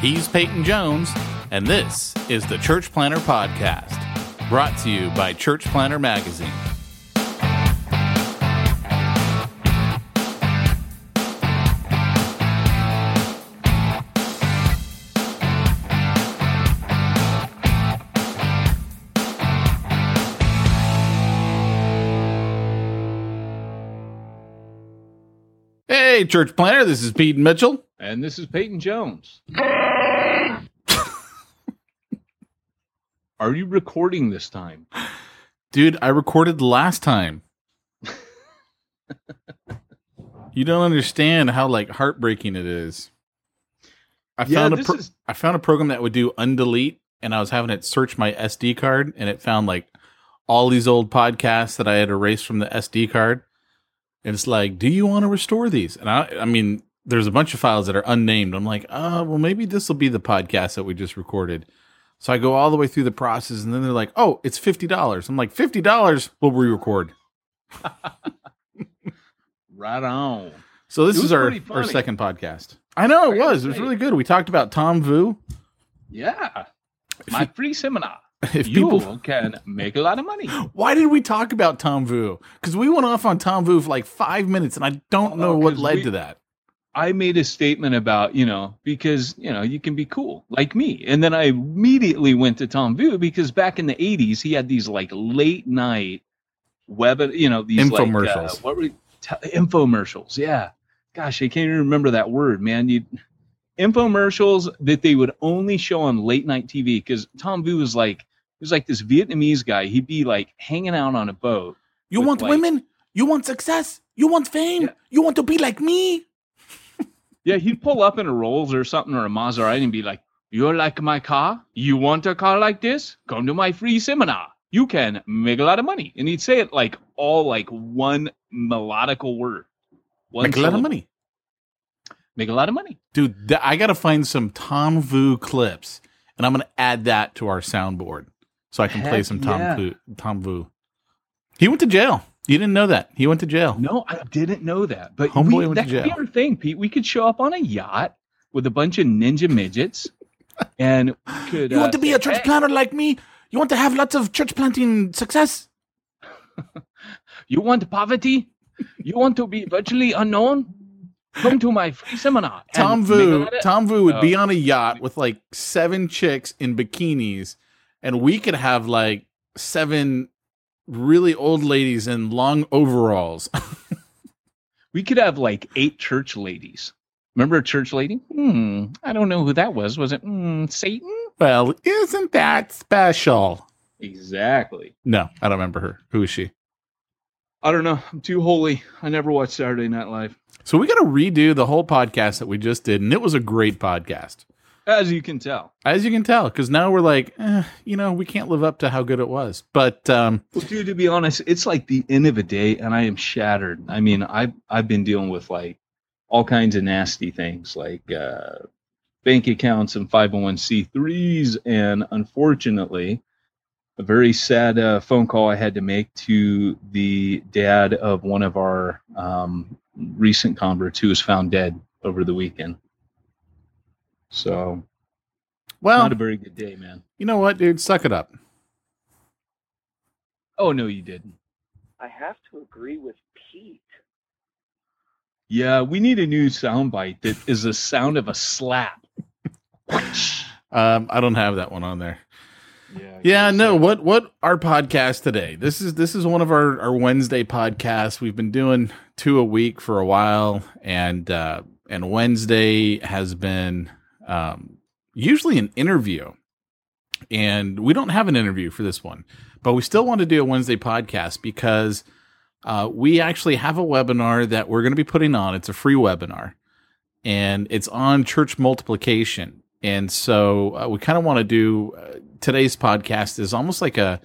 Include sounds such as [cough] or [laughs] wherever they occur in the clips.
He's Peyton Jones, and this is the Church Planter Podcast, brought to you by Church Planter Magazine. Hey, Church planter, this is Pete Mitchell. And this is Peyton Jones. [laughs] Are you recording this time? Dude, I recorded last time. you don't understand how like heartbreaking it is. I found yeah, a pro- is- I found a program that would do undelete and I was having it search my SD card and it found like all these old podcasts that I had erased from the SD card. And it's like, do you want to restore these? And I, I mean, there's a bunch of files that are unnamed. I'm like, oh, well, maybe this will be the podcast that we just recorded. So I go all the way through the process, and then they're like, oh, it's fifty dollars. I'm like, fifty dollars, we'll re-record. [laughs] right on. So this is our our second podcast. I know it was. It was really good. We talked about Tom Vu. Yeah, my free seminar [laughs] if you people can make a lot of money. [laughs] Why did we talk about Tom Vu? Because we went off on Tom Vu for like five minutes, and I don't oh, know what led we, to that. I made a statement about, you know, because, you know, you can be cool like me. And then I immediately went to Tom Vu because back in the 80s, he had these like late night web, you know, these infomercials. Like, uh, what were t- infomercials? Yeah. Gosh, I can't even remember that word, man. You infomercials that they would only show on late night TV because Tom Vu was like, was like this Vietnamese guy. He'd be like hanging out on a boat. You want like, women? You want success? You want fame? Yeah. You want to be like me? [laughs] yeah, he'd pull up in a Rolls or something or a Maserati and be like, You're like my car? You want a car like this? Come to my free seminar. You can make a lot of money." And he'd say it like all like one melodical word. One make syllable. a lot of money. Make a lot of money, dude. Th- I got to find some Tom Vu clips, and I'm going to add that to our soundboard so I can Heck play some Tom yeah. Tom Vu. He went to jail. You didn't know that he went to jail. No, I didn't know that. But Homeboy we, went that to jail. could be our thing, Pete. We could show up on a yacht with a bunch of ninja midgets, and could. You want uh, to be a church hey. planter like me? You want to have lots of church planting success? [laughs] you want poverty? You want to be virtually unknown? Come to my free seminar. Tom Vu, Tom Vu would be on a yacht with like seven chicks in bikinis and we could have like seven really old ladies in long overalls. [laughs] we could have like eight church ladies. Remember a church lady? Hmm. I don't know who that was. Was it hmm, Satan? Well, isn't that special? Exactly. No, I don't remember her. Who is she? I don't know. I'm too holy. I never watched Saturday Night Live. So we got to redo the whole podcast that we just did, and it was a great podcast. As you can tell. As you can tell, because now we're like, eh, you know, we can't live up to how good it was. But um well, dude, to be honest, it's like the end of a day, and I am shattered. I mean, I've I've been dealing with like all kinds of nasty things, like uh bank accounts and 501c3s, and unfortunately, a very sad uh, phone call I had to make to the dad of one of our um, recent converts who was found dead over the weekend. So, well, not a very good day, man. You know what, dude? Suck it up. Oh no, you didn't. I have to agree with Pete. Yeah, we need a new soundbite that is the sound of a slap. um, I don't have that one on there. Yeah, yeah no. What what our podcast today? This is this is one of our our Wednesday podcasts. We've been doing two a week for a while, and uh, and Wednesday has been um, usually an interview, and we don't have an interview for this one, but we still want to do a Wednesday podcast because uh, we actually have a webinar that we're going to be putting on. It's a free webinar, and it's on church multiplication. And so uh, we kind of want to do uh, today's podcast is almost like a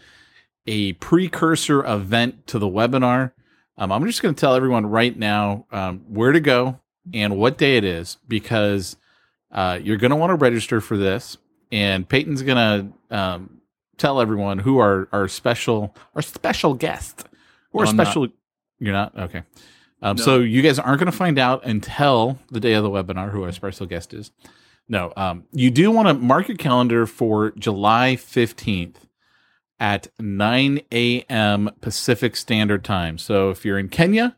a precursor event to the webinar. Um, I'm just going to tell everyone right now um, where to go and what day it is because uh, you're going to want to register for this. And Peyton's going to um, tell everyone who our, our special our special guest or no, special. Not. You're not okay. Um, no. So you guys aren't going to find out until the day of the webinar who our special guest is. No, um, you do want to mark your calendar for July 15th at 9 a.m. Pacific Standard Time. So if you're in Kenya,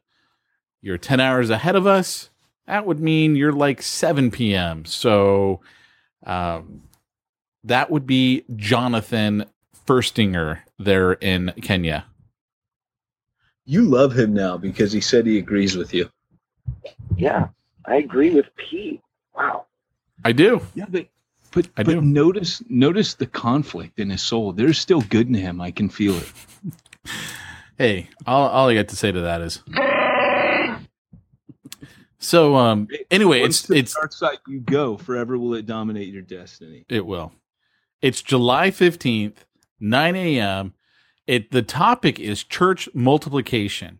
you're 10 hours ahead of us. That would mean you're like 7 p.m. So um, that would be Jonathan Firstinger there in Kenya. You love him now because he said he agrees with you. Yeah, I agree with Pete. Wow. I do. Yeah, but but, I but do. notice notice the conflict in his soul. There's still good in him. I can feel it. hey, all all I got to say to that is. [laughs] So um anyway, Once it's it's dark side you go, forever will it dominate your destiny. It will. It's July 15th, 9 a.m. It the topic is church multiplication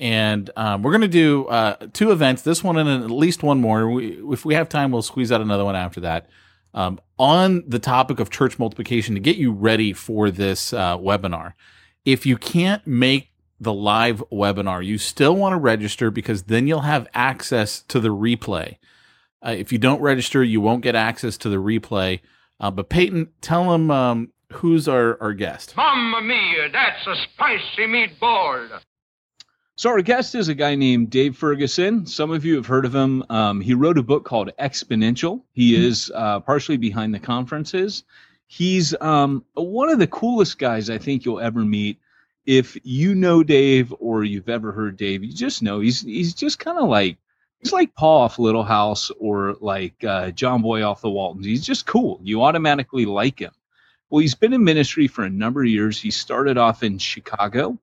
and um, we're going to do uh, two events. This one and at least one more. We, if we have time, we'll squeeze out another one after that. Um, on the topic of church multiplication to get you ready for this uh, webinar. If you can't make the live webinar, you still want to register because then you'll have access to the replay. Uh, if you don't register, you won't get access to the replay. Uh, but Peyton, tell them um, who's our, our guest. Mamma mia, that's a spicy meatball. So our guest is a guy named Dave Ferguson. Some of you have heard of him. Um, he wrote a book called Exponential. He mm-hmm. is uh, partially behind the conferences. He's um, one of the coolest guys I think you'll ever meet. If you know Dave or you've ever heard Dave, you just know he's he's just kind of like he's like Paul off Little House or like uh, John Boy off the Waltons. He's just cool. You automatically like him. Well, he's been in ministry for a number of years. He started off in Chicago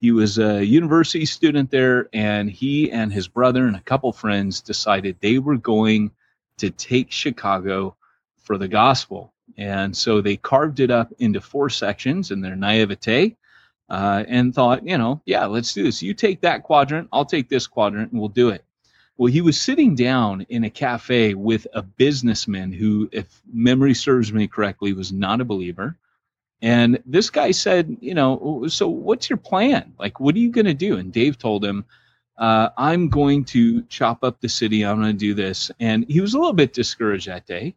he was a university student there, and he and his brother and a couple friends decided they were going to take Chicago for the gospel. And so they carved it up into four sections in their naivete uh, and thought, you know, yeah, let's do this. You take that quadrant, I'll take this quadrant, and we'll do it. Well, he was sitting down in a cafe with a businessman who, if memory serves me correctly, was not a believer. And this guy said, you know, so what's your plan? Like, what are you going to do? And Dave told him, uh, I'm going to chop up the city. I'm going to do this. And he was a little bit discouraged that day.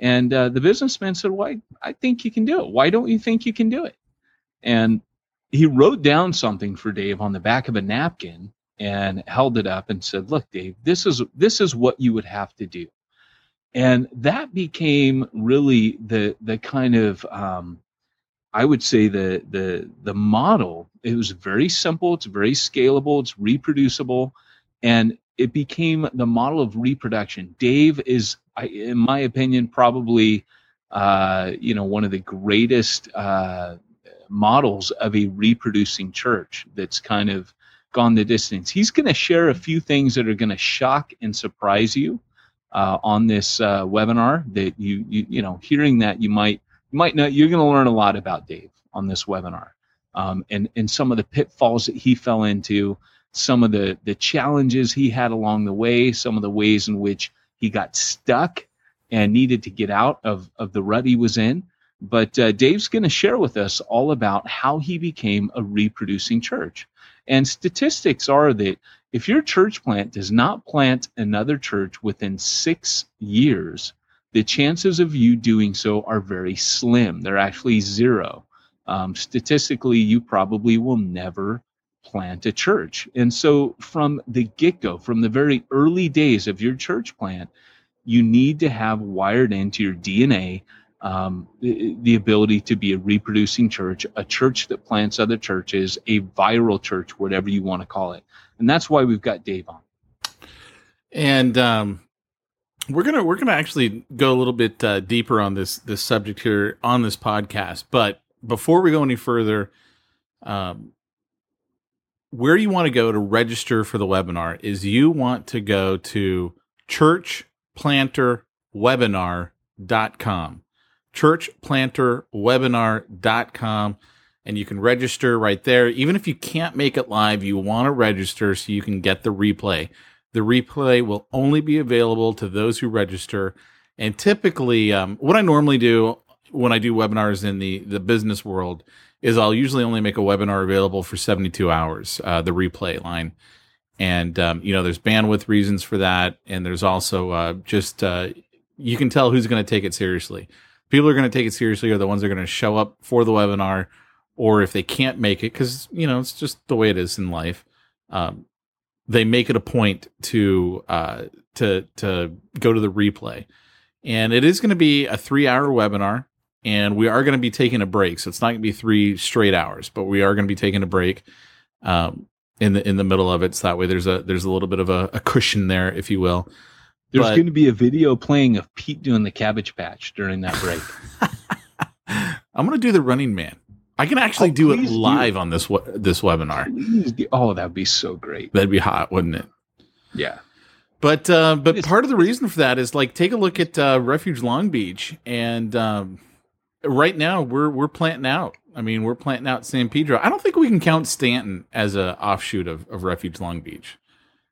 And uh, the businessman said, Why? I think you can do it. Why don't you think you can do it? And he wrote down something for Dave on the back of a napkin and held it up and said, Look, Dave, this is this is what you would have to do. And that became really the the kind of um, I would say the the the model it was very simple, it's very scalable, it's reproducible, and it became the model of reproduction. Dave is, in my opinion, probably uh, you know one of the greatest uh, models of a reproducing church that's kind of gone the distance. He's going to share a few things that are going to shock and surprise you uh, on this uh, webinar. That you, you you know hearing that you might you might know you're going to learn a lot about Dave on this webinar, um, and and some of the pitfalls that he fell into, some of the the challenges he had along the way, some of the ways in which he got stuck and needed to get out of of the rut he was in. But uh, Dave's going to share with us all about how he became a reproducing church. And statistics are that if your church plant does not plant another church within six years, the chances of you doing so are very slim. They're actually zero. Um, statistically, you probably will never plant a church. And so, from the get go, from the very early days of your church plant, you need to have wired into your DNA um, the, the, ability to be a reproducing church, a church that plants other churches, a viral church, whatever you want to call it. And that's why we've got Dave on. And um, we're gonna we're gonna actually go a little bit uh, deeper on this this subject here on this podcast. But before we go any further, um, where you want to go to register for the webinar is you want to go to churchplanterwebinar.com churchplanterwebinar.com and you can register right there even if you can't make it live you want to register so you can get the replay the replay will only be available to those who register and typically um, what i normally do when i do webinars in the the business world is I'll usually only make a webinar available for 72 hours, uh, the replay line. And, um, you know, there's bandwidth reasons for that. And there's also uh, just, uh, you can tell who's going to take it seriously. People are going to take it seriously are the ones that are going to show up for the webinar, or if they can't make it, because, you know, it's just the way it is in life. Um, they make it a point to uh, to to go to the replay, and it is going to be a three hour webinar and we are going to be taking a break. So it's not going to be three straight hours, but we are going to be taking a break um, in the in the middle of it. So that way, there's a there's a little bit of a, a cushion there, if you will. There's but, going to be a video playing of Pete doing the Cabbage Patch during that break. [laughs] I'm going to do the Running Man. I can actually oh, do it live do. on this this webinar. Oh, that'd be so great. That'd be hot, wouldn't it? Yeah. But uh, but part of the reason for that is like take a look at uh, Refuge Long Beach and um, right now we're we're planting out. I mean, we're planting out San Pedro. I don't think we can count Stanton as a offshoot of, of Refuge Long Beach.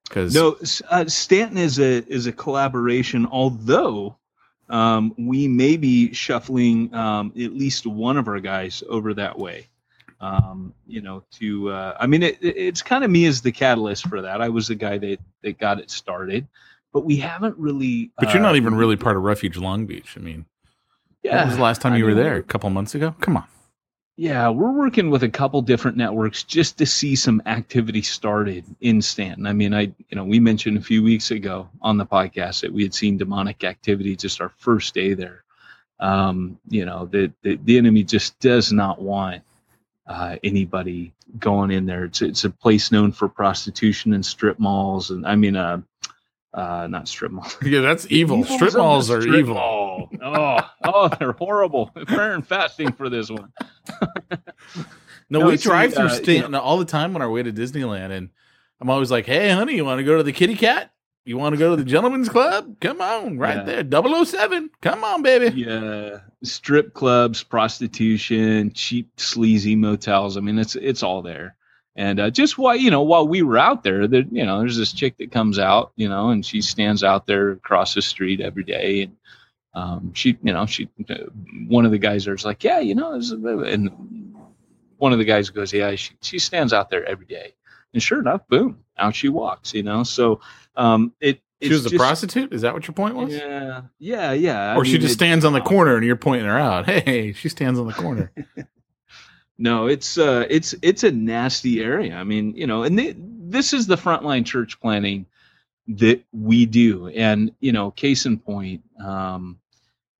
Because no, uh, Stanton is a is a collaboration. Although um, we may be shuffling um, at least one of our guys over that way. Um, you know, to uh, I mean, it, it's kind of me as the catalyst for that. I was the guy that that got it started, but we haven't really. But you're not uh, even really part of Refuge Long Beach. I mean, yeah. When was the last time I you mean, were there? A couple months ago? Come on. Yeah, we're working with a couple different networks just to see some activity started in Stanton. I mean, I you know we mentioned a few weeks ago on the podcast that we had seen demonic activity just our first day there. Um, you know, the, the the enemy just does not want uh, anybody going in there. It's it's a place known for prostitution and strip malls, and I mean, uh, uh, not strip mall. [laughs] Yeah, that's evil. strip malls are strip evil. Mall. Oh, oh, they're horrible. Prayer and fasting for this one. [laughs] no, no, we drive through uh, Stanton you know, all the time on our way to Disneyland, and I'm always like, "Hey, honey, you want to go to the Kitty Cat? You want to go to the Gentlemen's Club? Come on, right yeah. there, 007. Come on, baby." Yeah, strip clubs, prostitution, cheap, sleazy motels. I mean, it's it's all there. And uh, just while you know, while we were out there, there, you know, there's this chick that comes out, you know, and she stands out there across the street every day, and um, she, you know, she, uh, one of the guys there's like, yeah, you know, and one of the guys goes, yeah, she, she stands out there every day, and sure enough, boom, out she walks, you know. So um, it she was a prostitute. Is that what your point was? Yeah, yeah, yeah. Or I she mean, just it, stands on the corner and you're pointing her out. [laughs] Hey, she stands on the corner. [laughs] no, it's uh, it's it's a nasty area. I mean, you know, and they, this is the frontline church planting that we do, and you know, case in point, um,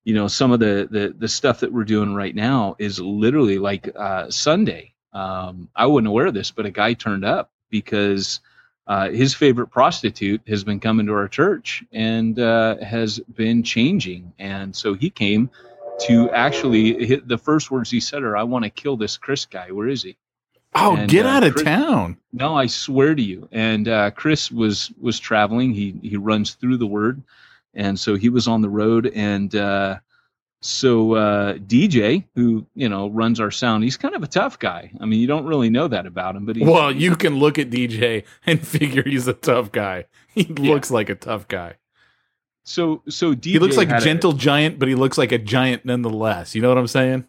you know, some of the the the stuff that we're doing right now is literally like uh, Sunday. Um, I wasn't aware of this, but a guy turned up because uh, his favorite prostitute has been coming to our church and uh, has been changing, and so he came to actually hit the first words he said are, "I want to kill this Chris guy. Where is he?" Oh, and, get uh, out of Chris, town! No, I swear to you. And uh, Chris was was traveling. He he runs through the word, and so he was on the road. And uh, so uh, DJ, who you know runs our sound, he's kind of a tough guy. I mean, you don't really know that about him, but well, you can look at DJ and [laughs] figure he's a tough guy. He yeah. looks like a tough guy. So so DJ he looks like a gentle a, giant, but he looks like a giant nonetheless. You know what I'm saying?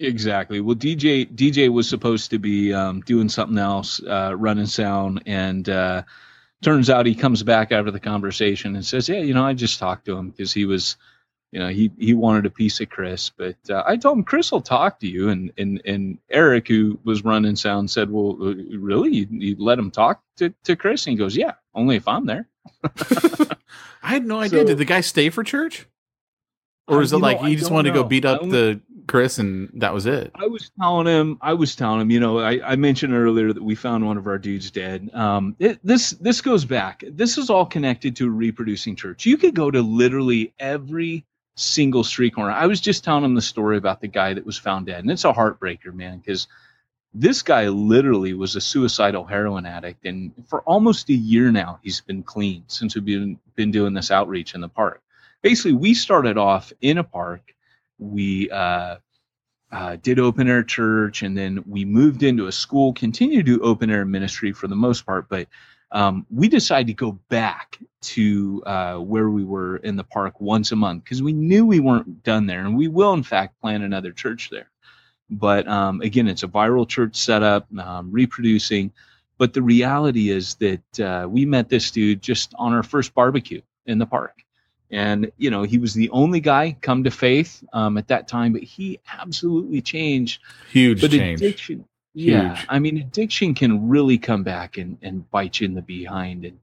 Exactly. Well, DJ DJ was supposed to be um, doing something else, uh, running sound, and uh, turns out he comes back after the conversation and says, "Yeah, you know, I just talked to him because he was, you know, he he wanted a piece of Chris, but uh, I told him Chris will talk to you." And and and Eric, who was running sound, said, "Well, uh, really, you, you let him talk to to Chris?" And he goes, "Yeah, only if I'm there." [laughs] I had no idea. So, Did the guy stay for church? Or is it like know, he just wanted know. to go beat up the Chris and that was it? I was telling him, I was telling him, you know, I, I mentioned earlier that we found one of our dudes dead. Um, it, this this goes back. This is all connected to a reproducing church. You could go to literally every single street corner. I was just telling him the story about the guy that was found dead, and it's a heartbreaker, man, because this guy literally was a suicidal heroin addict, and for almost a year now, he's been clean since we've been been doing this outreach in the park basically we started off in a park. We uh, uh, did open air church, and then we moved into a school. Continue to do open air ministry for the most part, but um, we decided to go back to uh, where we were in the park once a month because we knew we weren't done there, and we will in fact plan another church there. But um, again, it's a viral church setup, um, reproducing. But the reality is that uh, we met this dude just on our first barbecue in the park. And you know he was the only guy come to faith um, at that time but he absolutely changed. Huge but change. addiction yeah i mean addiction can really come back and, and bite you in the behind. And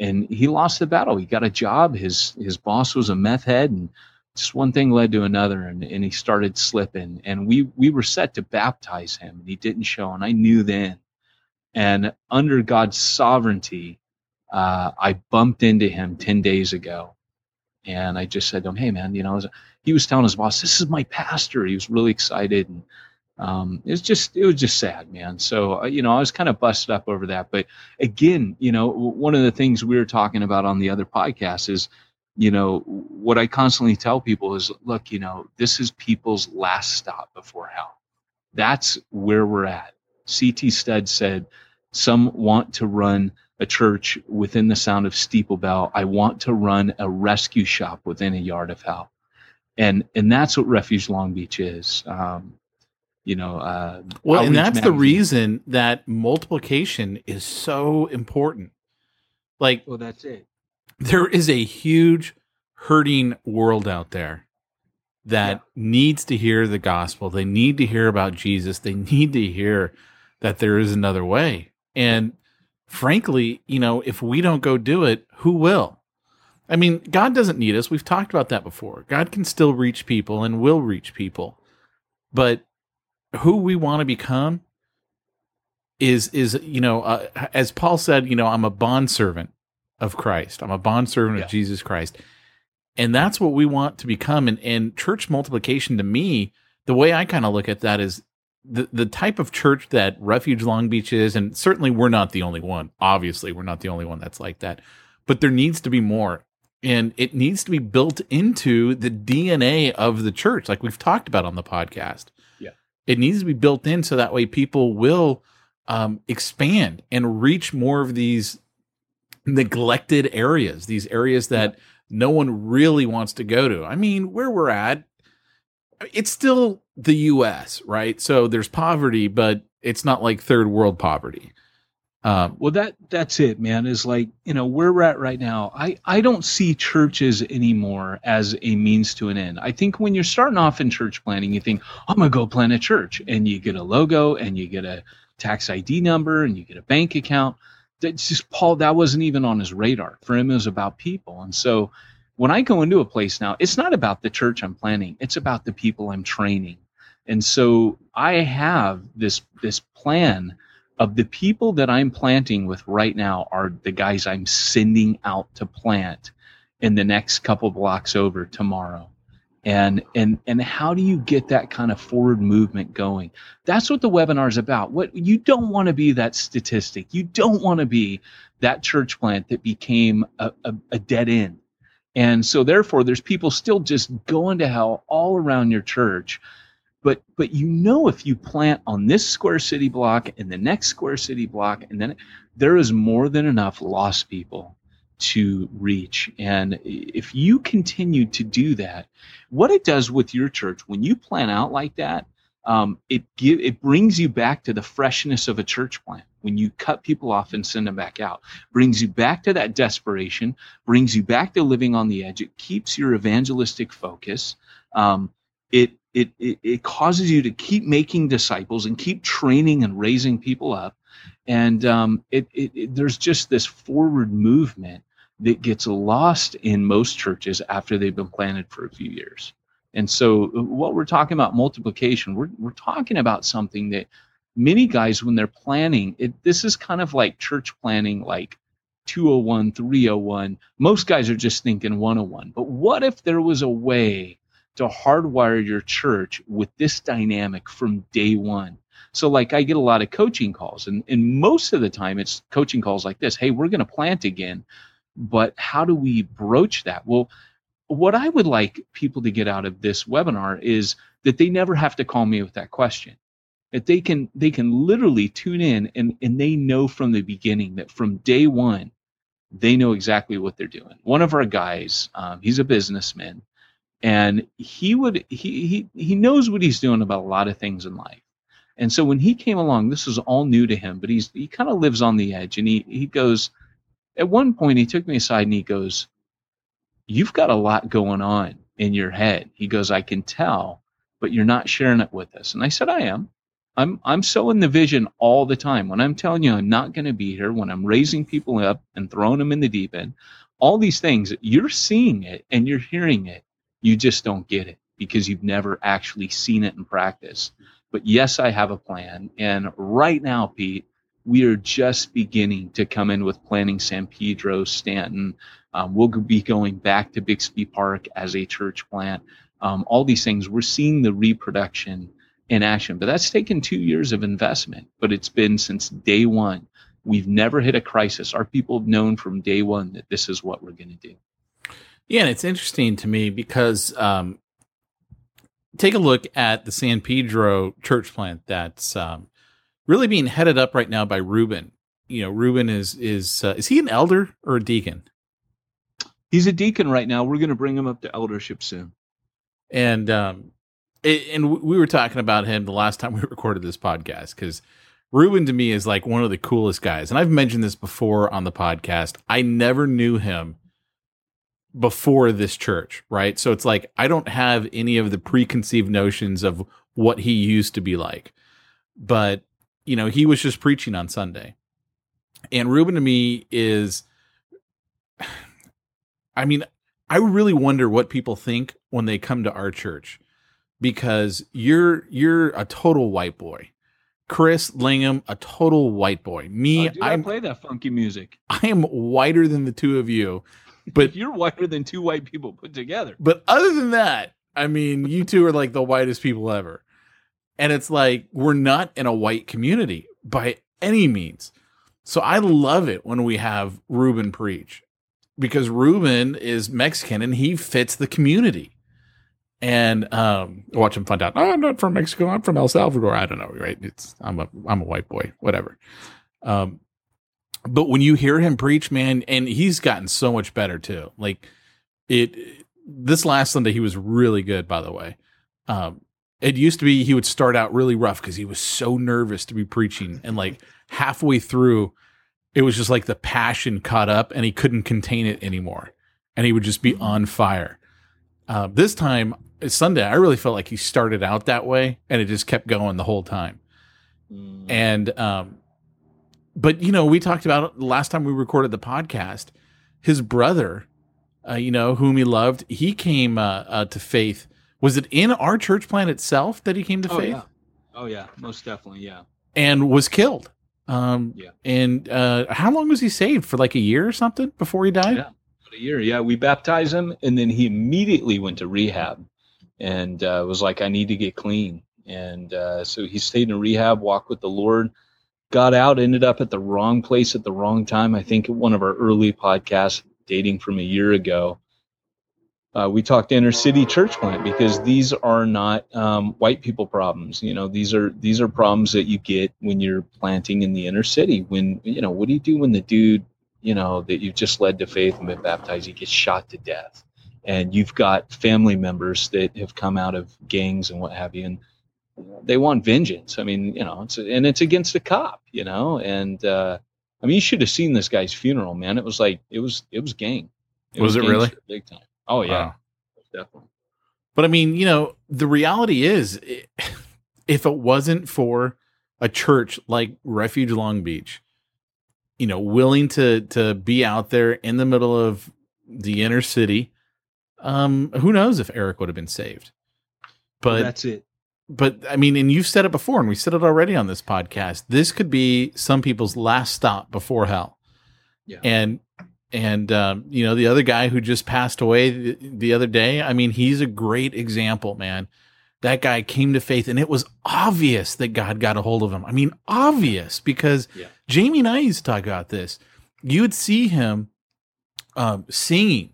and he lost the battle. He got a job. His his boss was a meth head and just one thing led to another and, and he started slipping and we we were set to baptize him and he didn't show and i knew then and under god's sovereignty uh, i bumped into him 10 days ago and I just said to him, "Hey, man, you know," he was telling his boss, "This is my pastor." He was really excited, and um, it was just it was just sad, man. So uh, you know, I was kind of busted up over that. But again, you know, one of the things we were talking about on the other podcast is, you know, what I constantly tell people is, look, you know, this is people's last stop before hell. That's where we're at. CT Studd said, some want to run a church within the sound of steeple bell. I want to run a rescue shop within a yard of hell. And and that's what Refuge Long Beach is. Um, you know, uh, well, and that's magazine. the reason that multiplication is so important. Like, well, that's it. There is a huge hurting world out there that yeah. needs to hear the gospel. They need to hear about Jesus. They need to hear that there is another way. And frankly, you know, if we don't go do it, who will? I mean, God doesn't need us. We've talked about that before. God can still reach people and will reach people. But who we want to become is is you know, uh, as Paul said, you know, I'm a bond servant of Christ. I'm a bond servant yeah. of Jesus Christ. And that's what we want to become and and church multiplication to me, the way I kind of look at that is the the type of church that Refuge Long Beach is, and certainly we're not the only one. Obviously, we're not the only one that's like that. But there needs to be more. And it needs to be built into the DNA of the church, like we've talked about on the podcast. Yeah. It needs to be built in so that way people will um, expand and reach more of these neglected areas, these areas that yeah. no one really wants to go to. I mean, where we're at, it's still the US, right? So there's poverty, but it's not like third world poverty. Um, well, that that's it, man. Is like you know where we're at right now. I I don't see churches anymore as a means to an end. I think when you're starting off in church planting, you think I'm gonna go plant a church, and you get a logo, and you get a tax ID number, and you get a bank account. That's just Paul. That wasn't even on his radar. For him, it was about people, and so when I go into a place now, it's not about the church I'm planning, it's about the people I'm training. And so I have this this plan of the people that I'm planting with right now are the guys I'm sending out to plant in the next couple blocks over tomorrow. And and and how do you get that kind of forward movement going? That's what the webinar is about. What you don't want to be that statistic. You don't want to be that church plant that became a, a, a dead end and so therefore there's people still just going to hell all around your church. But but you know if you plant on this square city block and the next square city block and then there is more than enough lost people to reach. And if you continue to do that, what it does with your church when you plan out like that, um, it give it brings you back to the freshness of a church plant. When you cut people off and send them back out brings you back to that desperation brings you back to living on the edge. It keeps your evangelistic focus. Um, it, it it it causes you to keep making disciples and keep training and raising people up. And um, it, it, it there's just this forward movement that gets lost in most churches after they've been planted for a few years and so, what we're talking about multiplication, we're, we're talking about something that many guys, when they're planning, it, this is kind of like church planting, like 201, 301. Most guys are just thinking 101. But what if there was a way to hardwire your church with this dynamic from day one? So, like, I get a lot of coaching calls, and, and most of the time it's coaching calls like this Hey, we're going to plant again, but how do we broach that? Well, what I would like people to get out of this webinar is that they never have to call me with that question. That they can they can literally tune in and, and they know from the beginning that from day one, they know exactly what they're doing. One of our guys, um, he's a businessman, and he would he he he knows what he's doing about a lot of things in life. And so when he came along, this was all new to him, but he's he kind of lives on the edge. And he he goes, at one point he took me aside and he goes, you've got a lot going on in your head. He goes, I can tell, but you're not sharing it with us. And I said, I am. I'm I'm so in the vision all the time. When I'm telling you I'm not going to be here, when I'm raising people up and throwing them in the deep end, all these things, you're seeing it and you're hearing it. You just don't get it because you've never actually seen it in practice. But yes, I have a plan. And right now, Pete, we are just beginning to come in with planning San Pedro, Stanton, um, we'll be going back to Bixby Park as a church plant. Um, all these things, we're seeing the reproduction in action. But that's taken two years of investment, but it's been since day one. We've never hit a crisis. Our people have known from day one that this is what we're going to do. Yeah, and it's interesting to me because um, take a look at the San Pedro church plant that's um, really being headed up right now by Ruben. You know, Ruben is is uh, is he an elder or a deacon? He's a deacon right now. We're going to bring him up to eldership soon. And um, it, and we were talking about him the last time we [laughs] recorded this podcast because Ruben to me is like one of the coolest guys. And I've mentioned this before on the podcast. I never knew him before this church, right? So it's like I don't have any of the preconceived notions of what he used to be like. But, you know, he was just preaching on Sunday. And Ruben to me is I mean, I really wonder what people think when they come to our church because you're you're a total white boy. Chris Langham, a total white boy. Me, oh, I play that funky music. [laughs] I am whiter than the two of you, but [laughs] you're whiter than two white people put together. But other than that, I mean, you two are like the whitest people ever. And it's like we're not in a white community by any means. So I love it when we have Ruben preach because Ruben is Mexican and he fits the community. And um, watch him find out. Oh, I'm not from Mexico. I'm from El Salvador. I don't know, right? It's I'm a I'm a white boy, whatever. Um, but when you hear him preach, man, and he's gotten so much better too. Like it, this last Sunday he was really good. By the way, um, it used to be he would start out really rough because he was so nervous to be preaching, and like halfway through, it was just like the passion caught up and he couldn't contain it anymore. And he would just be on fire. Uh, this time, Sunday, I really felt like he started out that way and it just kept going the whole time. Mm. And, um, but you know, we talked about it last time we recorded the podcast. His brother, uh, you know, whom he loved, he came uh, uh, to faith. Was it in our church plant itself that he came to oh, faith? Yeah. Oh yeah, most definitely, yeah. And was killed. Um, yeah. And uh, how long was he saved for? Like a year or something before he died? Yeah, a year. Yeah, we baptized him, and then he immediately went to rehab, and uh, was like, "I need to get clean." And uh, so he stayed in rehab, walked with the Lord, got out, ended up at the wrong place at the wrong time. I think one of our early podcasts, dating from a year ago, uh, we talked inner city church plant because these are not um, white people problems. You know, these are these are problems that you get when you're planting in the inner city. When you know, what do you do when the dude you know, that you've just led to faith and been baptized, you get shot to death. And you've got family members that have come out of gangs and what have you, and they want vengeance. I mean, you know, it's and it's against a cop, you know, and uh, I mean, you should have seen this guy's funeral, man. It was like it was it was gang. It was, was, it really big time? Oh yeah, wow. definitely. But I mean, you know, the reality is, [laughs] if it wasn't for a church like Refuge Long Beach, you know, willing to to be out there in the middle of the inner city, um, who knows if Eric would have been saved. But well, that's it. But I mean, and you've said it before, and we said it already on this podcast. This could be some people's last stop before hell. Yeah. And and um, you know the other guy who just passed away the, the other day. I mean, he's a great example, man that guy came to faith and it was obvious that God got a hold of him. I mean, obvious because yeah. Jamie and I used to talk about this. You would see him um, singing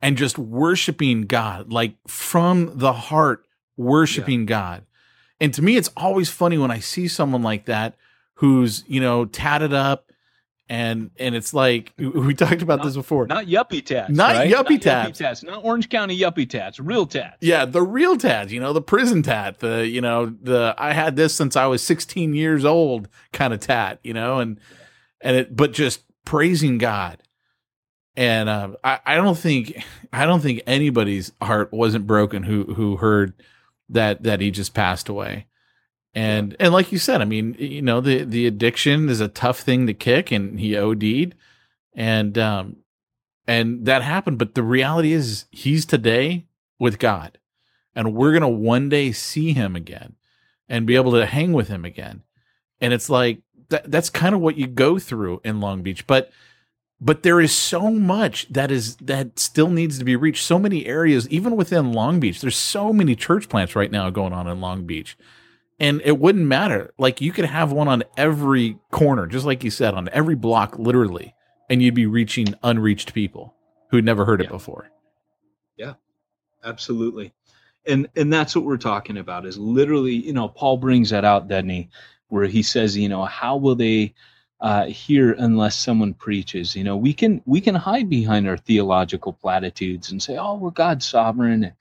and just worshiping God, like from the heart, worshiping yeah. God. And to me, it's always funny when I see someone like that who's, you know, tatted up and and it's like we talked about not, this before. Not yuppie tats, not right? yuppie not tats, yuppie tats, not Orange County yuppie tats, real tats. Yeah, the real tats. You know, the prison tat. The you know the I had this since I was 16 years old kind of tat. You know, and and it but just praising God. And uh, I I don't think I don't think anybody's heart wasn't broken who who heard that that he just passed away. And and like you said, I mean, you know, the the addiction is a tough thing to kick, and he OD'd, and um, and that happened. But the reality is, he's today with God, and we're gonna one day see him again, and be able to hang with him again. And it's like that, that's kind of what you go through in Long Beach, but but there is so much that is that still needs to be reached so many areas even within long beach there's so many church plants right now going on in long beach and it wouldn't matter. Like you could have one on every corner, just like you said, on every block, literally, and you'd be reaching unreached people who'd never heard yeah. it before. Yeah, absolutely. And and that's what we're talking about is literally, you know, Paul brings that out, doesn't he? Where he says, you know, how will they uh, hear unless someone preaches? You know, we can we can hide behind our theological platitudes and say, oh, well, God's sovereign,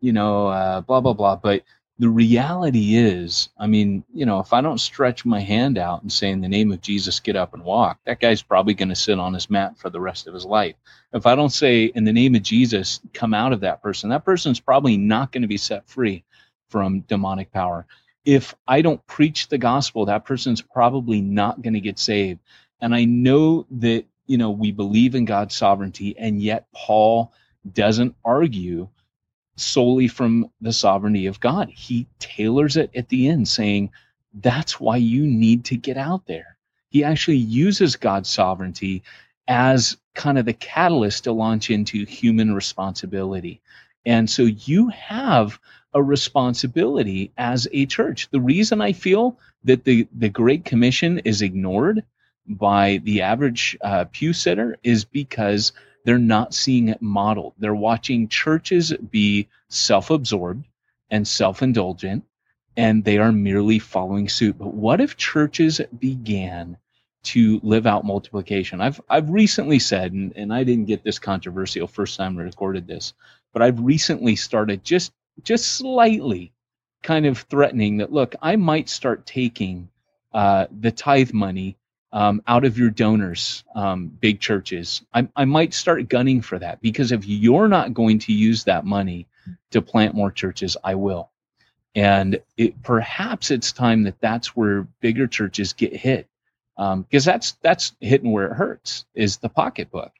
you know, uh, blah blah blah. But the reality is, I mean, you know, if I don't stretch my hand out and say, in the name of Jesus, get up and walk, that guy's probably going to sit on his mat for the rest of his life. If I don't say, in the name of Jesus, come out of that person, that person's probably not going to be set free from demonic power. If I don't preach the gospel, that person's probably not going to get saved. And I know that, you know, we believe in God's sovereignty, and yet Paul doesn't argue solely from the sovereignty of God. He tailors it at the end, saying, that's why you need to get out there. He actually uses God's sovereignty as kind of the catalyst to launch into human responsibility. And so you have a responsibility as a church. The reason I feel that the, the Great Commission is ignored by the average uh, pew sitter is because they're not seeing it modeled. They're watching churches be self absorbed and self indulgent, and they are merely following suit. But what if churches began to live out multiplication? I've, I've recently said, and, and I didn't get this controversial first time I recorded this, but I've recently started just just slightly kind of threatening that look, I might start taking uh, the tithe money um, out of your donors, um, big churches. I, I might start gunning for that because if you're not going to use that money to plant more churches, I will. And it, perhaps it's time that that's where bigger churches get hit because um, that's that's hitting where it hurts is the pocketbook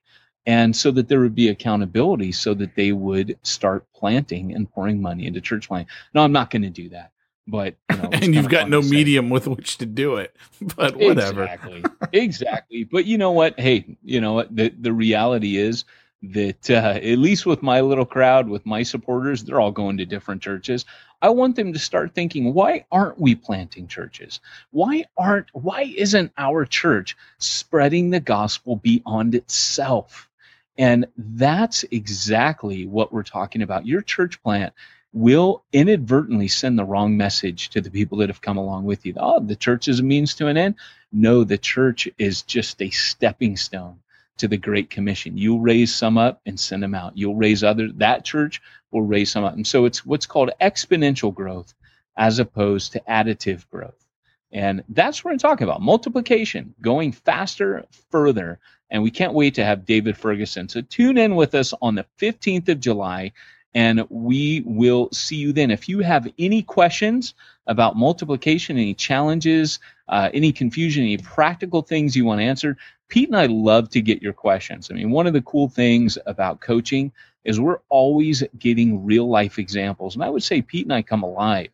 and so that there would be accountability so that they would start planting and pouring money into church planting. No, I'm not going to do that but you know, [laughs] and you've got no medium with which to do it [laughs] but whatever. Exactly. Exactly. But you know what? Hey you know what? The, the reality is that uh, at least with my little crowd with my supporters they're all going to different churches. I want them to start thinking why aren't we planting churches? Why aren't why isn't our church spreading the gospel beyond itself? And that's exactly what we're talking about. Your church plant will inadvertently send the wrong message to the people that have come along with you. Oh, the church is a means to an end. No, the church is just a stepping stone to the Great Commission. You'll raise some up and send them out. You'll raise other that church will raise some up. And so it's what's called exponential growth as opposed to additive growth. And that's what we're talking about. Multiplication, going faster, further. And we can't wait to have David Ferguson. So tune in with us on the 15th of July and we will see you then. If you have any questions about multiplication, any challenges, uh, any confusion, any practical things you want answered, Pete and I love to get your questions. I mean, one of the cool things about coaching is we're always getting real life examples. And I would say Pete and I come alive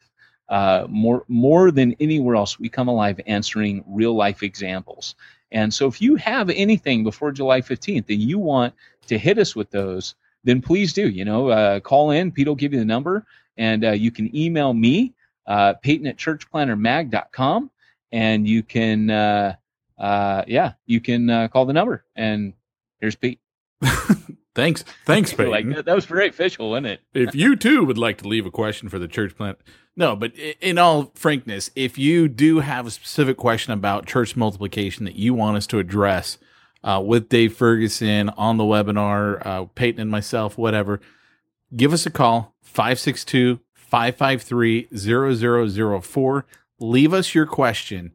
uh, more more than anywhere else. We come alive answering real life examples. And so if you have anything before July 15th and you want to hit us with those, then please do. You know, uh, call in. Pete will give you the number, and uh, you can email me, uh, Peyton at churchplantermag.com, and you can, uh, uh, yeah, you can uh, call the number. And here's Pete. [laughs] Thanks. Thanks, [laughs] Peyton. like, that, that was very official, wasn't it? if you too would like to leave a question for the church plant, no, but in all frankness, if you do have a specific question about church multiplication that you want us to address, uh, with Dave Ferguson on the webinar, uh, Peyton and myself, whatever, give us a call 562 553 0004. Leave us your question.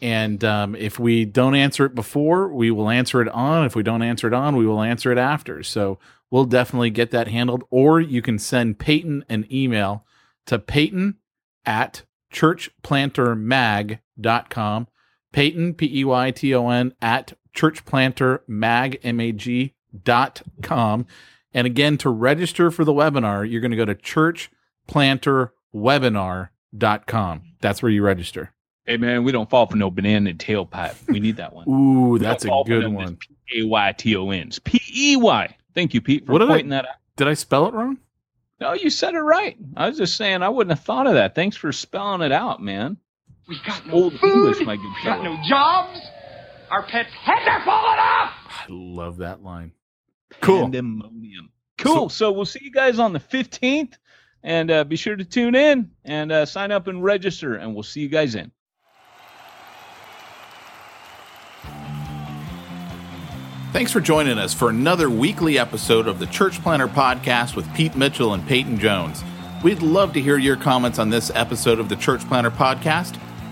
And um, if we don't answer it before, we will answer it on. If we don't answer it on, we will answer it after. So we'll definitely get that handled. Or you can send Peyton an email to Peyton at churchplantermag.com. Peyton, P E Y T O N, at churchplantermag, M-A-G, dot com. And again, to register for the webinar, you're going to go to churchplanterwebinar.com. That's where you register. Hey man, we don't fall for no banana tailpipe. We need that one. [laughs] Ooh, that's a good one. P A Y T O N's. P E Y. Thank you, Pete, for what pointing I, that out. Did I spell it wrong? No, you said it right. I was just saying I wouldn't have thought of that. Thanks for spelling it out, man. We got no Old food. English, my good fellow. We got no jobs. Our pets' heads are falling off. I love that line. Cool. Pandemonium. Cool. So, so we'll see you guys on the 15th. And uh, be sure to tune in and uh, sign up and register. And we'll see you guys in. Thanks for joining us for another weekly episode of the Church Planter Podcast with Pete Mitchell and Peyton Jones. We'd love to hear your comments on this episode of the Church Planter Podcast